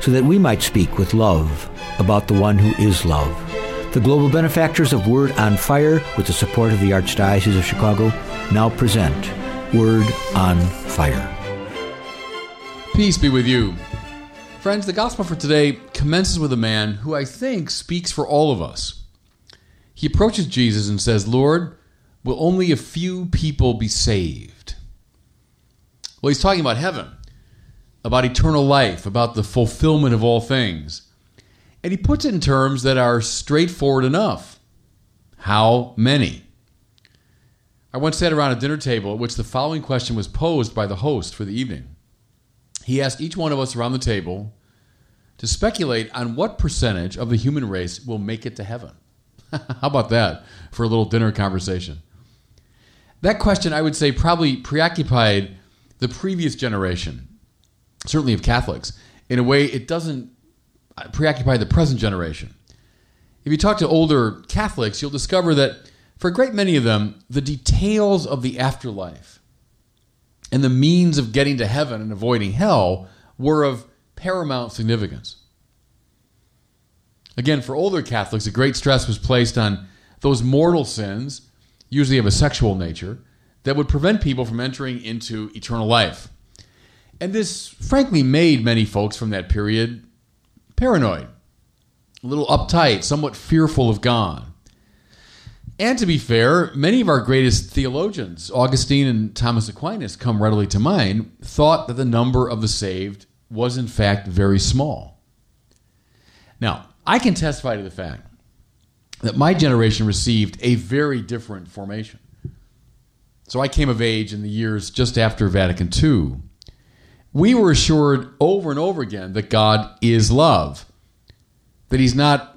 so that we might speak with love about the one who is love. The global benefactors of Word on Fire, with the support of the Archdiocese of Chicago, now present Word on Fire. Peace be with you. Friends, the gospel for today commences with a man who I think speaks for all of us. He approaches Jesus and says, Lord, will only a few people be saved? Well, he's talking about heaven, about eternal life, about the fulfillment of all things. And he puts it in terms that are straightforward enough. How many? I once sat around a dinner table at which the following question was posed by the host for the evening. He asked each one of us around the table to speculate on what percentage of the human race will make it to heaven. How about that for a little dinner conversation? That question, I would say, probably preoccupied the previous generation, certainly of Catholics, in a way it doesn't uh, preoccupy the present generation. If you talk to older Catholics, you'll discover that for a great many of them, the details of the afterlife and the means of getting to heaven and avoiding hell were of paramount significance. Again, for older Catholics, a great stress was placed on those mortal sins, usually of a sexual nature, that would prevent people from entering into eternal life. And this, frankly, made many folks from that period paranoid, a little uptight, somewhat fearful of God. And to be fair, many of our greatest theologians, Augustine and Thomas Aquinas, come readily to mind, thought that the number of the saved was in fact very small. Now, I can testify to the fact that my generation received a very different formation. So I came of age in the years just after Vatican II. We were assured over and over again that God is love, that He's not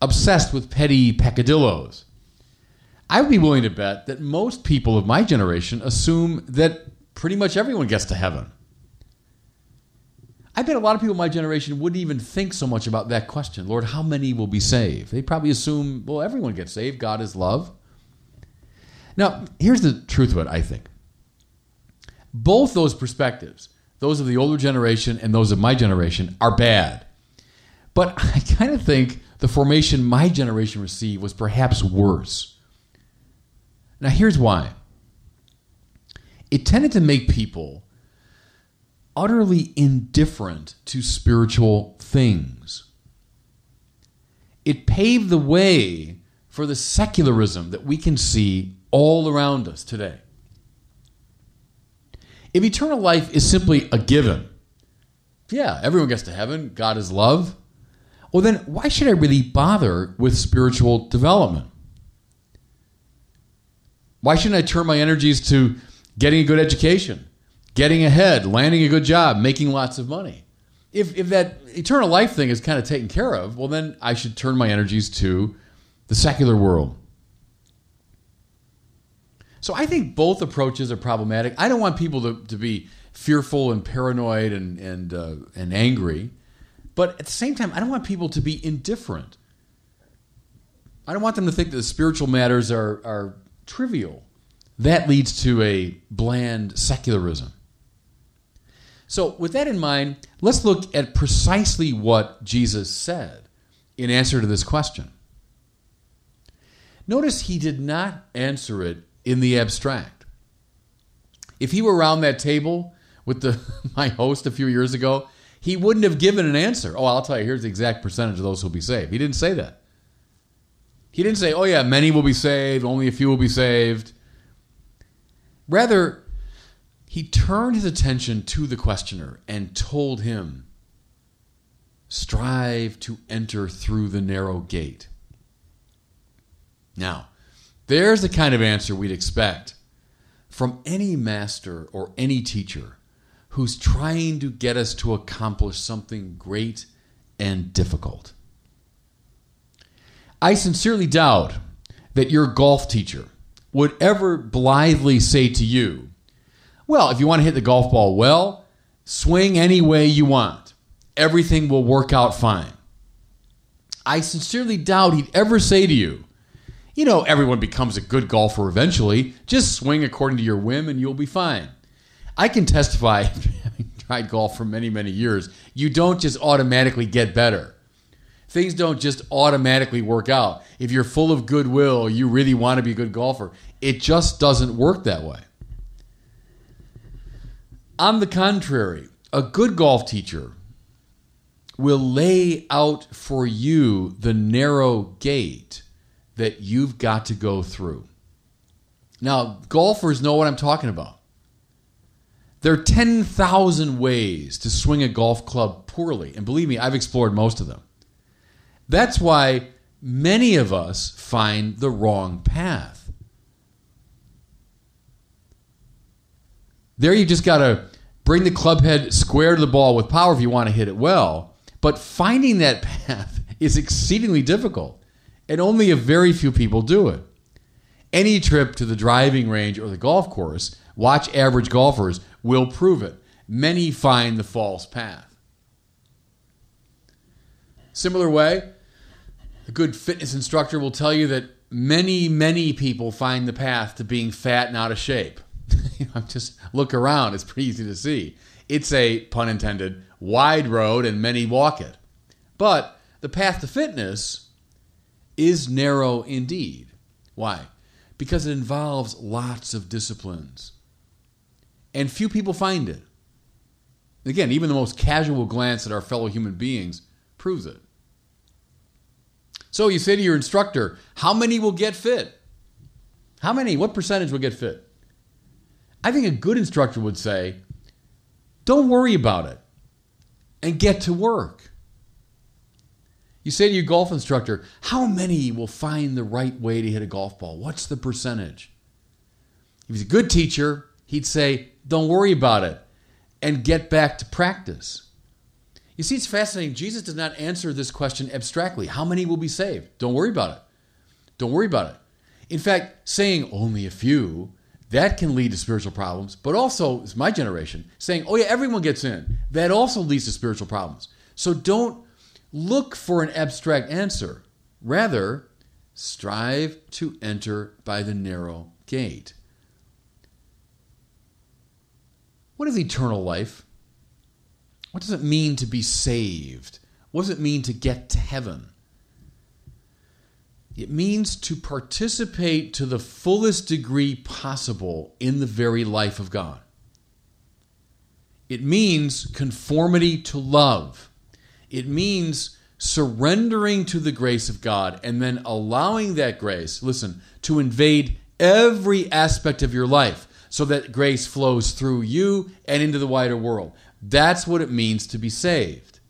obsessed with petty peccadillos. I would be willing to bet that most people of my generation assume that pretty much everyone gets to heaven. I bet a lot of people in my generation wouldn't even think so much about that question. Lord, how many will be saved? They probably assume, well, everyone gets saved. God is love. Now, here's the truth of it, I think. Both those perspectives, those of the older generation and those of my generation, are bad. But I kind of think the formation my generation received was perhaps worse. Now, here's why it tended to make people utterly indifferent to spiritual things. It paved the way for the secularism that we can see all around us today. If eternal life is simply a given, yeah, everyone gets to heaven, God is love, well, then why should I really bother with spiritual development? Why shouldn't I turn my energies to getting a good education, getting ahead, landing a good job, making lots of money? If, if that eternal life thing is kind of taken care of, well, then I should turn my energies to the secular world. So I think both approaches are problematic. I don't want people to, to be fearful and paranoid and, and, uh, and angry. But at the same time, I don't want people to be indifferent. I don't want them to think that the spiritual matters are, are trivial. That leads to a bland secularism. So, with that in mind, let's look at precisely what Jesus said in answer to this question. Notice he did not answer it in the abstract. If he were around that table with the, my host a few years ago, he wouldn't have given an answer. Oh, I'll tell you, here's the exact percentage of those who'll be saved. He didn't say that. He didn't say, oh, yeah, many will be saved, only a few will be saved. Rather, he turned his attention to the questioner and told him, strive to enter through the narrow gate. Now, there's the kind of answer we'd expect from any master or any teacher who's trying to get us to accomplish something great and difficult. I sincerely doubt that your golf teacher would ever blithely say to you, Well, if you want to hit the golf ball well, swing any way you want. Everything will work out fine. I sincerely doubt he'd ever say to you, You know, everyone becomes a good golfer eventually. Just swing according to your whim and you'll be fine. I can testify, having tried golf for many, many years, you don't just automatically get better. Things don't just automatically work out. If you're full of goodwill, you really want to be a good golfer. It just doesn't work that way. On the contrary, a good golf teacher will lay out for you the narrow gate that you've got to go through. Now, golfers know what I'm talking about. There are 10,000 ways to swing a golf club poorly, and believe me, I've explored most of them. That's why many of us find the wrong path. There, you just got to bring the club head square to the ball with power if you want to hit it well. But finding that path is exceedingly difficult, and only a very few people do it. Any trip to the driving range or the golf course, watch average golfers, will prove it. Many find the false path. Similar way, a good fitness instructor will tell you that many, many people find the path to being fat and out of shape. just look around, it's pretty easy to see. It's a, pun intended, wide road and many walk it. But the path to fitness is narrow indeed. Why? Because it involves lots of disciplines. And few people find it. Again, even the most casual glance at our fellow human beings proves it. So you say to your instructor, How many will get fit? How many? What percentage will get fit? I think a good instructor would say, Don't worry about it and get to work. You say to your golf instructor, How many will find the right way to hit a golf ball? What's the percentage? If he's a good teacher, he'd say, Don't worry about it and get back to practice. You see, it's fascinating. Jesus does not answer this question abstractly. How many will be saved? Don't worry about it. Don't worry about it. In fact, saying only a few, that can lead to spiritual problems, but also, it's my generation, saying, oh yeah, everyone gets in, that also leads to spiritual problems. So don't look for an abstract answer. Rather, strive to enter by the narrow gate. What is eternal life? What does it mean to be saved? What does it mean to get to heaven? It means to participate to the fullest degree possible in the very life of God. It means conformity to love. It means surrendering to the grace of God and then allowing that grace, listen, to invade every aspect of your life so that grace flows through you and into the wider world. That's what it means to be saved.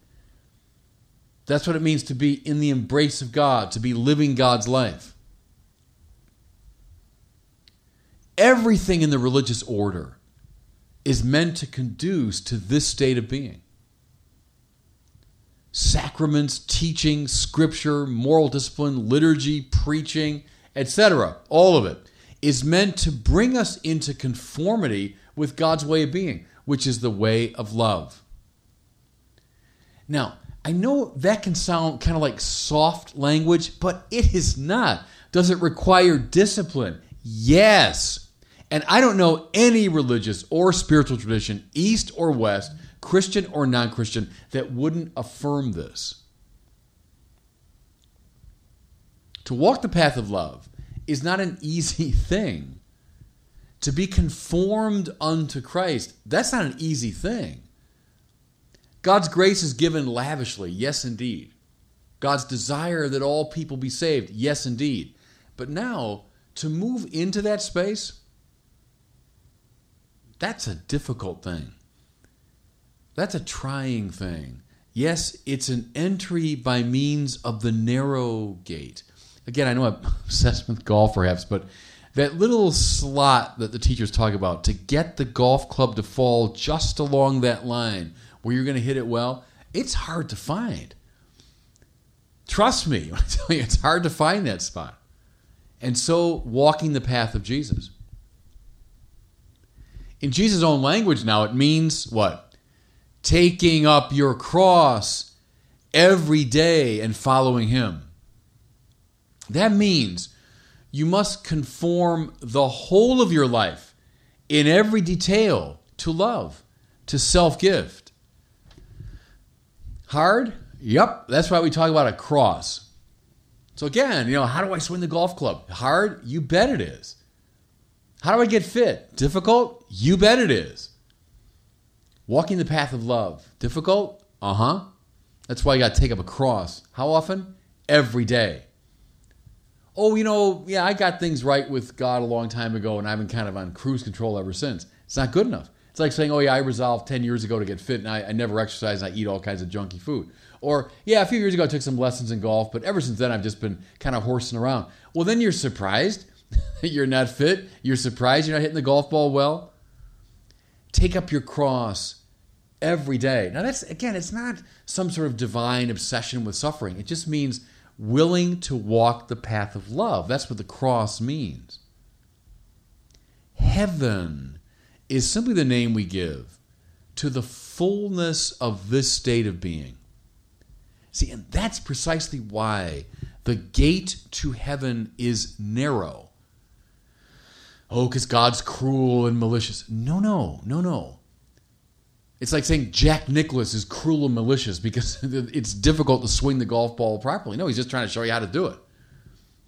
That's what it means to be in the embrace of God, to be living God's life. Everything in the religious order is meant to conduce to this state of being. Sacraments, teaching, scripture, moral discipline, liturgy, preaching, etc., all of it is meant to bring us into conformity with God's way of being which is the way of love. Now, I know that can sound kind of like soft language, but it is not. Does it require discipline? Yes. And I don't know any religious or spiritual tradition, East or West, Christian or non Christian, that wouldn't affirm this. To walk the path of love is not an easy thing to be conformed unto Christ, that's not an easy thing. God's grace is given lavishly, yes, indeed. God's desire that all people be saved, yes, indeed. But now, to move into that space, that's a difficult thing. That's a trying thing. Yes, it's an entry by means of the narrow gate. Again, I know I'm obsessed with golf, perhaps, but that little slot that the teachers talk about to get the golf club to fall just along that line where you're going to hit it well, it's hard to find. Trust me I tell you it's hard to find that spot. And so, walking the path of Jesus. In Jesus' own language now, it means what? Taking up your cross every day and following Him. That means you must conform the whole of your life in every detail to love, to self gift. Hard? Yep, that's why we talk about a cross. So, again, you know, how do I swing the golf club? Hard? You bet it is. How do I get fit? Difficult? You bet it is. Walking the path of love. Difficult? Uh huh. That's why you got to take up a cross. How often? Every day. Oh, you know, yeah, I got things right with God a long time ago and I've been kind of on cruise control ever since. It's not good enough. It's like saying, oh, yeah, I resolved 10 years ago to get fit and I, I never exercise and I eat all kinds of junky food. Or, yeah, a few years ago I took some lessons in golf, but ever since then I've just been kind of horsing around. Well, then you're surprised you're not fit. You're surprised you're not hitting the golf ball well. Take up your cross every day. Now, that's, again, it's not some sort of divine obsession with suffering. It just means willing to walk the path of love. That's what the cross means. Heaven is simply the name we give to the fullness of this state of being. See, and that's precisely why the gate to heaven is narrow. Oh, because God's cruel and malicious. No, no, no, no. It's like saying Jack Nicklaus is cruel and malicious because it's difficult to swing the golf ball properly. No, he's just trying to show you how to do it.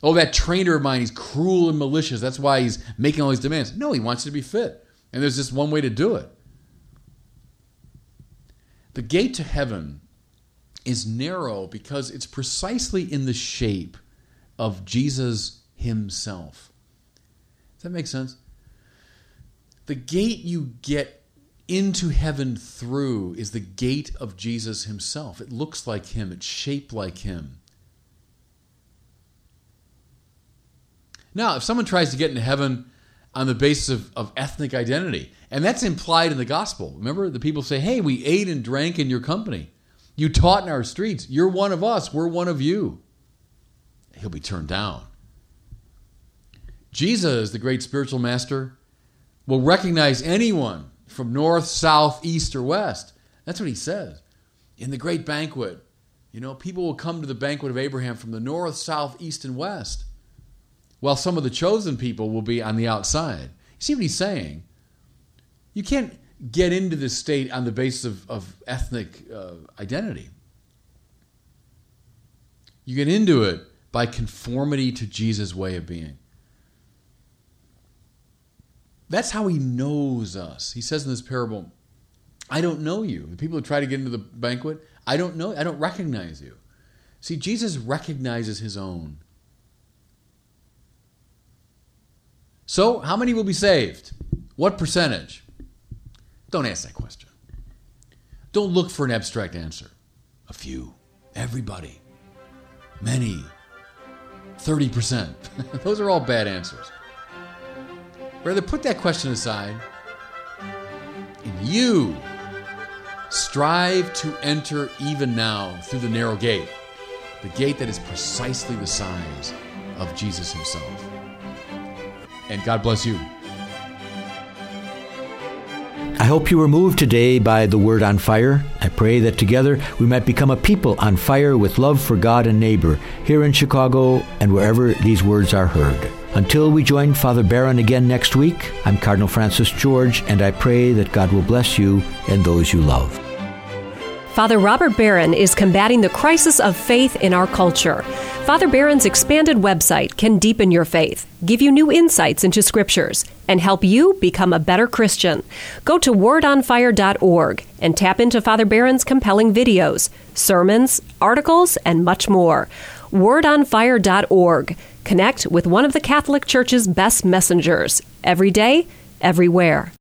Oh, that trainer of mine, he's cruel and malicious. That's why he's making all these demands. No, he wants you to be fit. And there's just one way to do it. The gate to heaven is narrow because it's precisely in the shape of Jesus himself. Does that make sense? The gate you get into heaven through is the gate of Jesus himself. It looks like him, it's shaped like him. Now, if someone tries to get into heaven on the basis of, of ethnic identity. And that's implied in the gospel. Remember, the people say, hey, we ate and drank in your company. You taught in our streets. You're one of us. We're one of you. He'll be turned down. Jesus, the great spiritual master, will recognize anyone from north, south, east, or west. That's what he says. In the great banquet, you know, people will come to the banquet of Abraham from the north, south, east, and west while some of the chosen people will be on the outside. You see what he's saying? You can't get into this state on the basis of, of ethnic uh, identity. You get into it by conformity to Jesus' way of being. That's how he knows us. He says in this parable, I don't know you. The people who try to get into the banquet, I don't know, I don't recognize you. See, Jesus recognizes his own. So, how many will be saved? What percentage? Don't ask that question. Don't look for an abstract answer. A few. Everybody. Many. 30%. Those are all bad answers. Rather, put that question aside and you strive to enter even now through the narrow gate, the gate that is precisely the size of Jesus himself and God bless you. I hope you were moved today by the word on fire. I pray that together we might become a people on fire with love for God and neighbor here in Chicago and wherever these words are heard. Until we join Father Barron again next week, I'm Cardinal Francis George, and I pray that God will bless you and those you love. Father Robert Barron is combating the crisis of faith in our culture. Father Barron's expanded website can deepen your faith, give you new insights into scriptures, and help you become a better Christian. Go to wordonfire.org and tap into Father Barron's compelling videos, sermons, articles, and much more. Wordonfire.org. Connect with one of the Catholic Church's best messengers every day, everywhere.